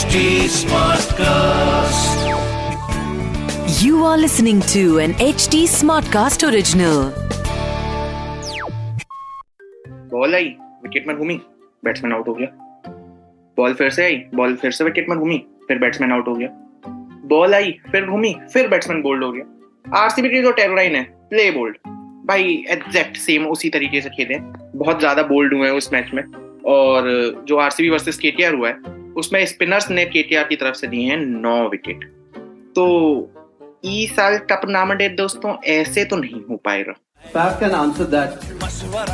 HD Smartcast. You are listening to an HD Smartcast original. Ball I wicket में घूमी batsman out हो गया ball फिर से आई बॉल फिर से विकेट में घूमी फिर बैट्समैन आउट हो गया बॉल आई फिर घूमी फिर बैट्समैन बोल्ड हो गया आरसीबी की जो टेरोलाइन है प्ले बोल्ड भाई एग्जैक्ट सेम उसी तरीके से खेले बहुत ज़्यादा बोल्ड हुए हैं उस मैच में। और जो आरसीबी वर्सेस केटीआर हुआ है उसमें स्पिनर्स ने केटीआर की तरफ़ से दिए हैं नौ विकेट तो ई साल टप नामडे दोस्तों ऐसे तो नहीं हो पाएगा Faf can answer that.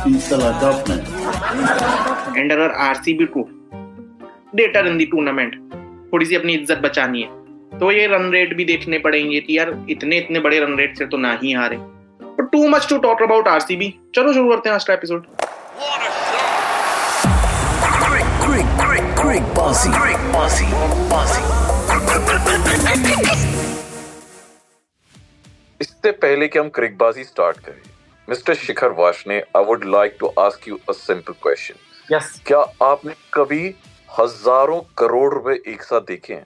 He's को थोड़ी सी अपनी इज़्ज़त बचानी है तो ये रन रेट भी देखने पड़ेंगे कि यार इतने इतने बड़े रन रेट से तो ना ही हारे। But too much to talk about RCB चलो शुरू करते हैं आज का episode Great bossy. Great bossy. Bossy. इससे पहले कि हम क्रिकबाजी स्टार्ट करें mister Shikhar Washne I would like to ask you a simple question yes क्या आपने कभी हज़ारों करोड़ रुपए एक साथ देखे हैं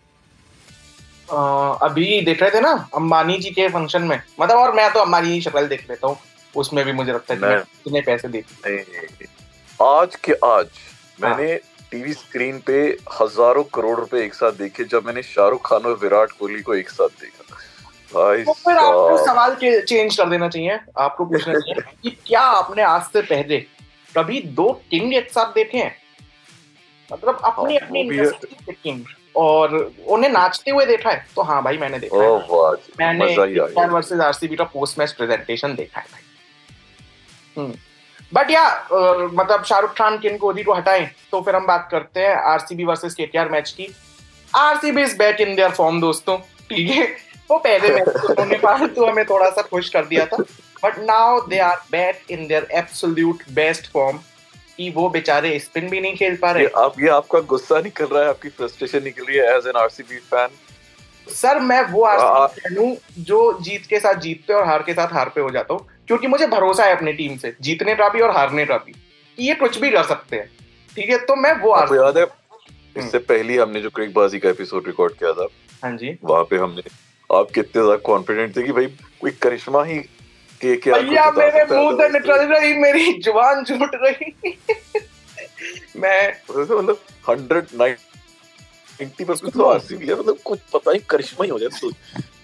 अभी देख रहे थे ना अंबानी जी के फ़ंक्शन में मतलब और मैं तो अंबानी की शक्ल देख लेता हूँ उसमें भी मुझे लगता है कि कितने पैसे नहीं, आज के आज मैंने टीवी स्क्रीन पे हज़ारों करोड़ रुपए एक साथ देखे जब मैंने शाहरुख खान और विराट कोहली को एक साथ देखा। भाई तो फिर आपको सवाल के चेंज कर देना चाहिए। आपको पूछना चाहिए कि क्या आपने आज से पहले कभी दो किंग एक साथ देखे हैं? मतलब अपनी हाँ, अपनी के किंग और उन्हें नाचते हुए देखा है? तो हाँ भाई मैंने देखा है। मैंने वर्सेस आरसीबी का पोस्ट मैच प्रेजेंटेशन देखा है भाई। बट या मतलब शाहरुख खान किन कोहली को हटाएँ तो फिर हम बात करते हैं आरसीबी वर्सेस केटीआर मैच की। RCB is back in their form दोस्तों। ठीक है? वो पहले मैच उन्होंने फालतू हमें थोड़ा सा खुश कर दिया था। But now they are back in their absolute best form कि वो बेचारे स्पिन भी नहीं खेल पा रहे। ये आप ये आपका गुस्सा निकल रहा है आपकी फ्रस्ट्रेशन निकल रही है as an RCB fan sir मैं वो आरसीबी फ़ैन हूँ जो जीत के साथ जीतते और हार के साथ हार पे हो जाता हूँ। क्योंकि मुझे भरोसा है अपनी टीम से। जीतने का भी और हारने का भी कि ये कुछ भी कर सकते हैं। ठीक है तो मैं वो आपको याद है इससे पहले हमने जो क्रिकबाजी का एपिसोड रिकॉर्ड किया था हाँ जी। वहाँ पे हमने आप कितने ज़्यादा कॉन्फिडेंट थे कि भाई कोई करिश्मा ही के के भैया मेरे मुँह से निकल रही मेरी ज़ुबान छूट रही। मैं मतलब हंड्रेड तो आरसीबी है मतलब कुछ पता ही करिश्मा ही हो जाए तो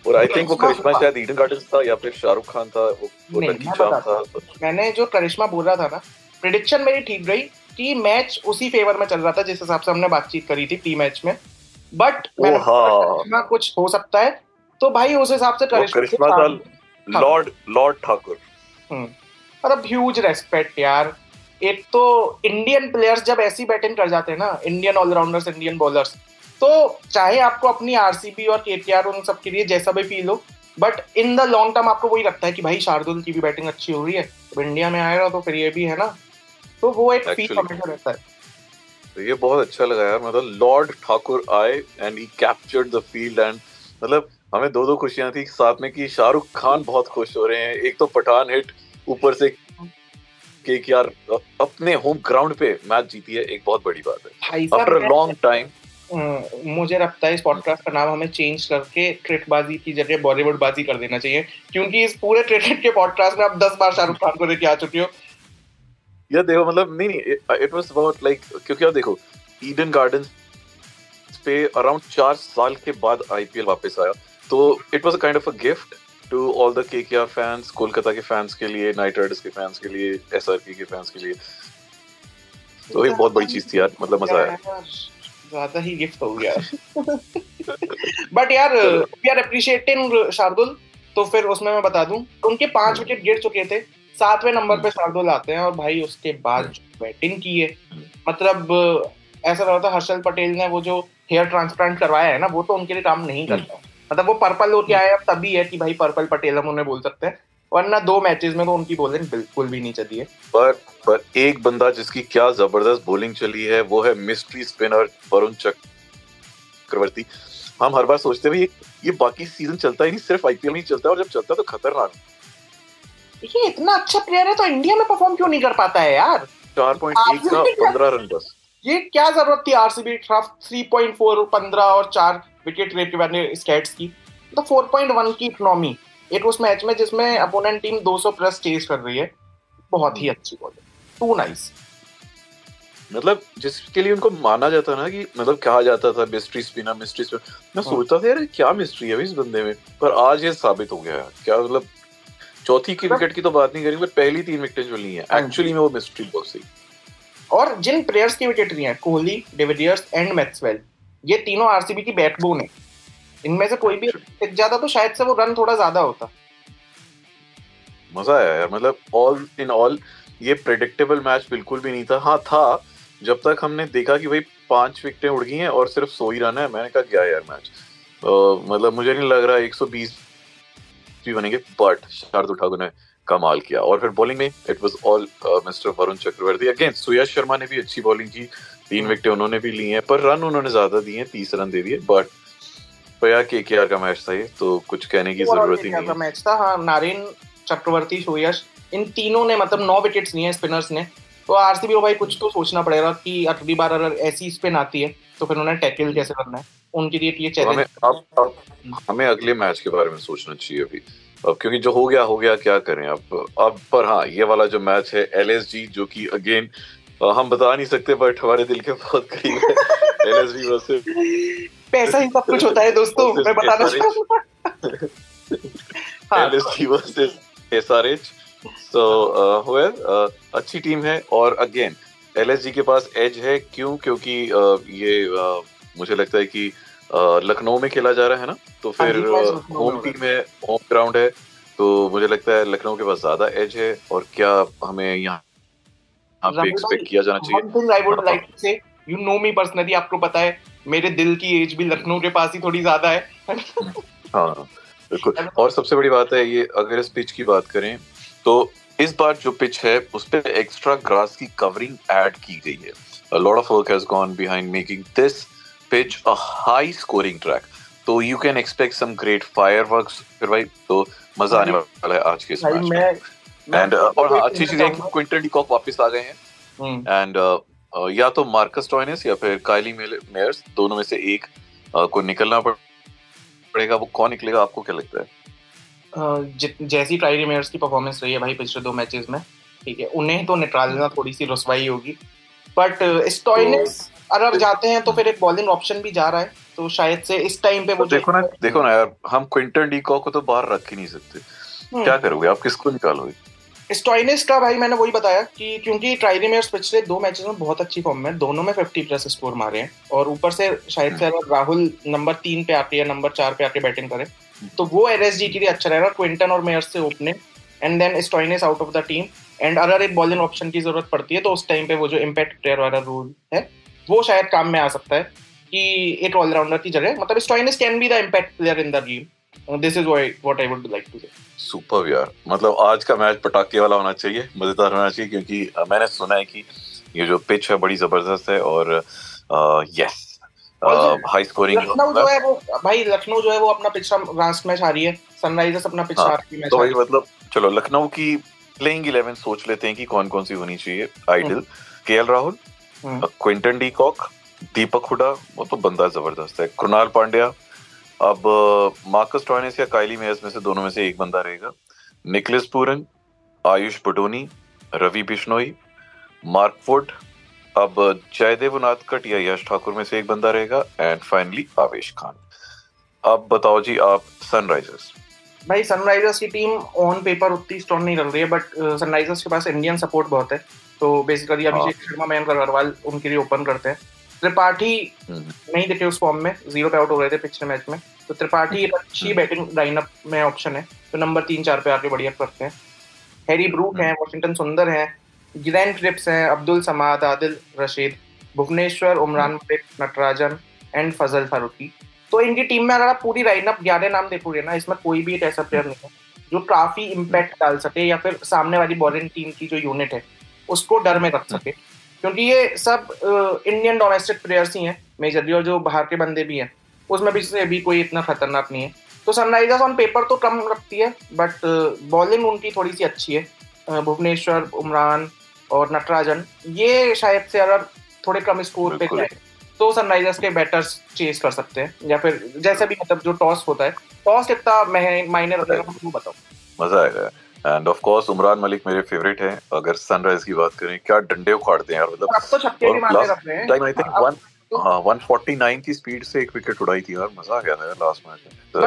और आई थिंक वो करिश्मा शायद ईडन गार्डन्स था या फिर शाहरुख खान था वो, वो नहीं, लकी चाम था। मैंने जो करिश्मा बोल रहा था ना प्रिडिक्शन मेरी ठीक रही कि मैच उसी फेवर में चल रहा था जिस हिसाब से हमने बातचीत करी थी टी मैच में बट हाँ। करिश्मा कुछ हो सकता है तो भाई उस हिसाब से करिश्मा था। लॉर्ड लॉर्ड ठाकुर मतलब ह्यूज रेस्पेक्ट यार। एक तो इंडियन प्लेयर्स जब ऐसी बैटिंग कर जाते हैं ना इंडियन ऑलराउंडर्स इंडियन बॉलर्स तो चाहे आपको अपनी आरसीबी और केटीआर उन सब के लिए जैसा भी फील हो but in the long term आपको वही लगता है कि भाई शार्दुल की भी बैटिंग अच्छी हो रही है तो इंडिया में आएगा तो फिर ये भी है ना? तो वो एक फील हमेशा रहता है। तो ये बहुत अच्छा लगा यार मतलब लॉर्ड ठाकुर आए and he captured the field and मतलब हमें दो दो खुशियाँ थी साथ में कि शाहरुख खान बहुत खुश हो रहे हैं। एक तो पठान हिट ऊपर से के यार अपने होम ग्राउंड पे मैच जीती है एक बहुत बड़ी बात है। आफ्टर लॉन्ग टाइम मुझे लगता है इस पॉडकास्ट का नाम हमें चेंज करके क्रिकेटबाजी की जगह बॉलीवुड बाजी कर देना चाहिए। क्योंकि इस पूरे क्रिकेट के पॉडकास्ट में आप दस बार शाहरुख खान को लेके आ चुके हो। या देखो मतलब नहीं नहीं इट वाज अबाउट लाइक क्योंकि आप देखो ईडन गार्डन्स पे अराउंड चार साल के बाद आईपीएल वापस आया। तो it was a kind of a gift to all the KKR fans Kolkata के फैंस के लिए नाइट राइडर्स के फैंस के लिए एसआरपी के फैंस के लिए। तो ये बहुत बड़ी चीज़ थी यार मतलब मज़ा आया। यार, ज़्यादा ही गिफ्ट हो गया। बट यार वी आर अप्रिशिएटिंग शार्दुल तो फिर उसमें मैं बता दूँ उनके पाँच विकेट गिर चुके थे सातवें नंबर पे शार्दुल आते हैं और भाई उसके बाद बैटिंग की है मतलब ऐसा रहा था हर्षल पटेल ने वो जो हेयर ट्रांसप्लांट करवाया है ना वो तो उनके लिए काम नहीं करता। मतलब वो पर्पल होके आए अब तभी है कि भाई पर्पल पटेल हम उन्हें बोल सकते हैं। वरना दो मैचेस में तो उनकी बॉलिंग बिल्कुल भी नहीं चली है। पर पर एक बंदा जिसकी क्या ज़बरदस्त बॉलिंग चली है वो है मिस्ट्री स्पिनर वरुण चक्रवर्ती। हम हर बार सोचते हैं ये, ये बाकी सीज़न चलता ही नहीं सिर्फ़ आईपीएल में ही चलता है और जब चलता है तो खतरनाक ये इतना अच्छा प्लेयर है तो इंडिया में परफॉर्म क्यों नहीं कर पाता है यार? चार पॉइंट एक का पंद्रह रन बस। ये क्या ज़रूरत थी आरसीबी थ्री पॉइंट फोर पंद्रह और चार विकेट रेट के बाद स्कैट्स की। तो फोर पॉइंट वन की इकोनॉमी एक उस मैच में जिसमें अपोनेंट टीम 200 प्लस चेज कर रही है। बहुत ही अच्छी बॉलिंग टू नाइस मतलब जिसके लिए उनको माना जाता ना कि मतलब कहा जाता था मिस्ट्री स्पिनर मिस्ट्री स्पिनर मैं हाँ। सोचता था यार क्या मिस्ट्री है इस बंदे में? पर आज ये साबित हो गया है। क्या मतलब चौथी की विकेट की तो बात नहीं करेंगे पर पहली तीन विकेटें जो ली हैं। हाँ। एक्चुअली में वो मिस्ट्री बॉक्स थी और जिन प्लेयर्स की विकेट ली हैं कोहली डिविलियर्स एंड मैक्सवेल ये तीनों आरसीबी की बैकबोन है। इनमें से कोई भी टिक जाता तो शायद से वो रन थोड़ा ज़्यादा होता। मज़ा आया यार मतलब ऑल इन ऑल ये प्रेडिक्टेबल मैच बिल्कुल भी नहीं था। हाँ था जब तक हमने देखा कि भाई पाँच विकेटें उड़ गई हैं और सिर्फ़ सौ ही रन है मैंने कहा क्या यार मैच मतलब मुझे नहीं लग रहा 120 भी बनेंगे बट शार्दुल ठाकुर ने कमाल किया। और फिर बॉलिंग में it was all mister Varun Chakravarthy again Suyash Sharma ने भी अच्छी बॉलिंग की। तीन हम्म। विकेटें उन्होंने भी ली हैं पर रन उन्होंने ज़्यादा दिए हैं तीस रन दे दिए बट पया के के का मैच था ये तो कुछ कहने की ज़रूरत ही नहीं है। मैच था हाँ नारेन चक्रवर्ती शोयश इन तीनों ने मतलब नौ विकेट्स लिए स्पिनर्स ने। तो आरसीबी को भाई कुछ तो सोचना पड़ेगा कि अगली बार अगर ऐसी स्पिन आती है तो फिर उन्हें टैकल कैसे करना है। उनके लिए ये तो हमें चैलेंज अब अब हमें अगले मैच के बारे में सोचना चाहिए अभी। अब क्योंकि जो हो गया हो गया क्या करें? अब अब पर हाँ ये वाला जो मैच है एलएसजी जो कि अगेन हम बता नहीं सकते बट हमारे दिल के बहुत करीब है। एल एस जी वर्सेस पैसा ही सब कुछ होता है दोस्तों मैं बताना चाहूँगा हाँ। S R H so well अच्छी टीम है और अगेन एल के पास एज है। क्यों? क्योंकि uh, ये uh, मुझे लगता है कि uh, लखनऊ में खेला जा रहा है ना? तो हाँ फिर में होम टीम है। होम ग्राउंड है। तो मुझे लगता है लखनऊ के पास ज़्यादा एज है और क्या हमें यहाँ पे एक्सपेक्ट किया जाना चाहिए? You know me personally, आपको पता है मेरे दिल की एज भी लखनऊ के पास ही थोड़ी ज़्यादा है। हाँ बिल्कुल। और सबसे बड़ी बात है ये अगर इस पिच की बात करें तो इस बार जो पिच है उस पे एक्स्ट्रा ग्रास की कवरिंग ऐड की गई है। A lot of work has gone behind making this pitch a high scoring track तो you can expect some great fireworks फिर भाई तो मज़ा आने वाला है आज के इस मैच में। एंड और हाँ अच्छी चीज़ है कि क्विंटन डिकॉक वापस आ गए हैं। हम्म, एंड या तो मार्कस टॉयनेस या फिर काइली मेयर्स दोनों में से एक को निकलना पड़ेगा। वो कौन निकलेगा आपको क्या लगता है? जैसी ट्राई मेयर्स की परफॉर्मेंस रही है भाई पिछले दो मैचेस में ठीक है उन्हें तो निकालना थोड़ी सी रसवाई होगी। बट स्टॉइनिस अगर जाते हैं तो फिर एक बॉलिंग ऑप्शन भी जा रहा है तो शायद से इस टाइम पे वो तो देखो ना देखो ना यार हम क्विंटन डिकॉक को तो बाहर रख ही नहीं सकते। हम्म। क्या करोगे आप किसको निकालोगे? स्टॉइनिस का भाई मैंने वही बताया कि क्योंकि ट्राइली मेयर्स पिछले दो मैचेस में बहुत अच्छी फॉर्म में, दोनों में 50 प्लस स्कोर मारे हैं और ऊपर से शायद से अगर राहुल नंबर तीन पे आके या नंबर चार पे आके बैटिंग करे तो वो एल के लिए अच्छा रहेगा क्विंटन और मेयर्स से opening and then Stoinis out of the team and अगर एक बॉलिंग ऑप्शन की ज़रूरत पड़ती है तो उस टाइम पे वो जो इम्पैक्ट प्लेयर वाला रूल है, वो शायद काम में आ सकता है कि एक ऑलराउंडर की जगह मतलब Stoinis can be the impact player in the game this is what I would like to say super यार मतलब आज का मैच पटाखे वाला होना चाहिए मज़ेदार होना चाहिए क्योंकि मैंने सुना है कि ये जो पिच है बड़ी ज़बरदस्त है और यस हाई स्कोरिंग लखनऊ जो है वो भाई लखनऊ जो है वो अपना पिछड़ा लास्ट मैच हारी है। सनराइजर्स अपना पिछड़ा हाँ, मैच तो भाई मतलब चलो लखनऊ की प्लेइंग इलेवन सोच लेते हैं कि कौन कौन सी होनी चाहिए। Ideal K Rahul. Quinton de Kock Deepak Hooda वो तो बंदा ज़बरदस्त है। कृणाल पांड्या अब मार्कस टॉयनेस या काइली मेयर्स में से दोनों में से एक बंदा रहेगा। Nicholas Pooran Ayush Badoni Ravi Bishnoi Mark Wood अब जयदेव उनादकट या यश ठाकुर में से एक बंदा रहेगा एंड फाइनली आवेश खान। अब बताओ जी आप सनराइजर्स भाई सनराइजर्स की टीम ऑन पेपर उतनी स्ट्रॉन्ग नहीं लग रही है बट सनराइजर्स के पास इंडियन सपोर्ट बहुत है। तो बेसिकली अभिषेक शर्मा मयंक अग्रवाल उनके लिए ओपन करते हैं। त्रिपाठी हम्म, नहीं दिखे उस फॉर्म में ज़ीरो पे आउट हो रहे थे पिछले मैच में। तो त्रिपाठी एक अच्छी बैटिंग लाइनअप में ऑप्शन है। तो नंबर तीन चार पे आके बढ़िया करते हैं। हैरी ब्रूक हैं वॉशिंगटन सुंदर हैं गिलैन ट्रिप्स हैं Abdul Samad Adil Rashid Bhuvneshwar Umran Malik Natarajan and Fazal Farooqi तो इनकी टीम में अगर आप पूरी लाइनअप ग्यारह नाम देखोगे ना इसमें कोई भी एक ऐसा प्लेयर नहीं है जो काफ़ी इम्पैक्ट डाल सके या फिर सामने वाली बॉलिंग टीम की जो यूनिट है उसको डर में रख सके। क्योंकि ये सब इंडियन डोमेस्टिक प्लेयर्स ही हैं मेजरली और जो बाहर के बंदे भी हैं उसमें भी से भी कोई इतना खतरनाक नहीं है। तो सनराइजर्स ऑन पेपर तो कम रखती है बट बॉलिंग उनकी थोड़ी सी अच्छी है। भुवनेश्वर उमरान और नटराजन ये शायद से अगर थोड़े कम स्कोर पे। जाए तो सनराइजर्स के बैटर्स चेस कर सकते हैं या फिर जैसे भी मतलब जो टॉस होता है टॉस कितना वो बताओ। मज़ा आएगा। And of course Umran Malik मेरे फेवरेट हैं। अगर सनराइज की बात करें क्या डंडे उखाड़ते हैं यार मतलब टाइम आई थिंक वन तो- हाँ। 149 की स्पीड से एक विकेट उड़ाई थी यार मज़ा आ गया था लास्ट मैच में। तो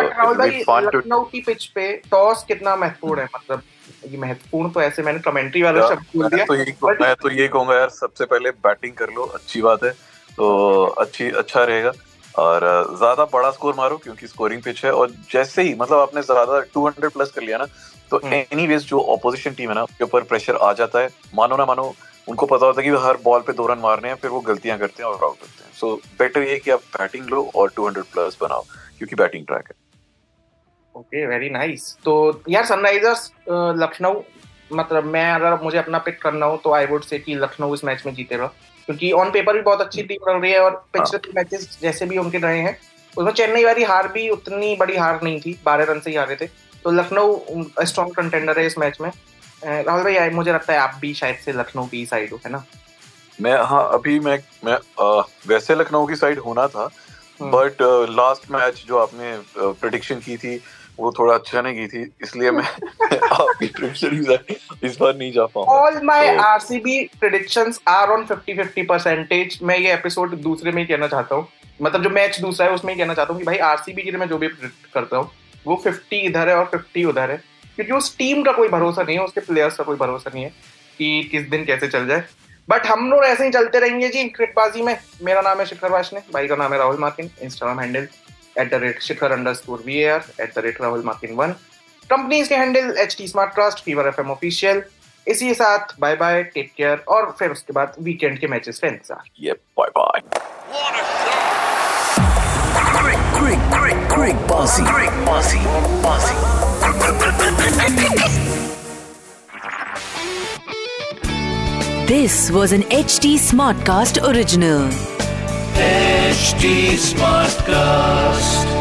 लखनऊ की पिच पे टॉस कितना महत्वपूर्ण है? मतलब ये महत्वपूर्ण तो ऐसे मैंने कमेंट्री वाला शब्द बोल दिया। तो But- मैं तो ये कहूँगा यार सबसे पहले बैटिंग कर लो अच्छी बात है। तो अच्छी अच्छा रहेगा। और ज़्यादा बड़ा स्कोर मारो क्योंकि स्कोरिंग पिच है और जैसे ही मतलब आपने ज़्यादा 200 प्लस कर लिया ना तो हम्म। एनीवेज जो ऑपोजिशन टीम है ना उसके ऊपर प्रेशर आ जाता है। मानो ना मानो उनको पता होता है कि हर बॉल पे दो रन मारने हैं फिर वो गलतियाँ करते हैं और आउट होते हैं। सो बेटर ये कि आप बैटिंग लो और 200 प्लस बनाओ क्योंकि बैटिंग ट्रैक है। ओके वेरी नाइस तो यार सनराइजर्स लखनऊ मतलब मैं अगर मुझे अपना पिक करना हो तो आई वुड से कि लखनऊ इस मैच में जीतेगा क्योंकि ऑन पेपर भी बहुत अच्छी टीम लग रही है और पिछले तीन मैचेस जैसे भी उनके रहे हैं। उसमें चेन्नई वाली हार भी उतनी बड़ी हार नहीं थी बारह रन से ही हारे थे। तो लखनऊ स्ट्रॉन्ग कंटेंडर है इस मैच में। राहुल भाई मुझे लगता है आप भी शायद से लखनऊ की साइड हो है ना? मैं हाँ अभी मैं मैं अ, वैसे लखनऊ की साइड होना था हम्म। बट लास्ट मैच जो आपने प्रिडिक्शन की थी वो थोड़ा अच्छा नहीं की थी इसलिए मैं आपकी प्रिडिक्शन इस बार नहीं जा पाऊँगा। All my RCB predictions are on 50 50 percentage मैं ये एपिसोड दूसरे में ही कहना चाहता हूँ। मतलब जो मैच दूसरा है उसमें ही कहना चाहता हूँ कि भाई आरसीबी के लिए मैं जो भी प्रिडिक्ट करता हूँ वो 50 इधर है और 50 उधर है। क्योंकि उस टीम का कोई भरोसा नहीं है उसके प्लेयर्स का कोई भरोसा नहीं है कि किस दिन कैसे चल जाए। बट हम लोग ऐसे ही चलते रहेंगे जी क्रिकेटबाजी में। मेरा नाम है शिखर वाशने भाई का नाम है Rahul Markin Instagram handle at the rate Shikhar underscore we are at the rate Rahul Markin one companies के handle H T smart trust fever F M official इसी के साथ बाय बाय टेक केयर और फिर उसके बाद weekend के matches का इंतज़ार। ये bye bye. This was an HT Smartcast original. HT Smartcast.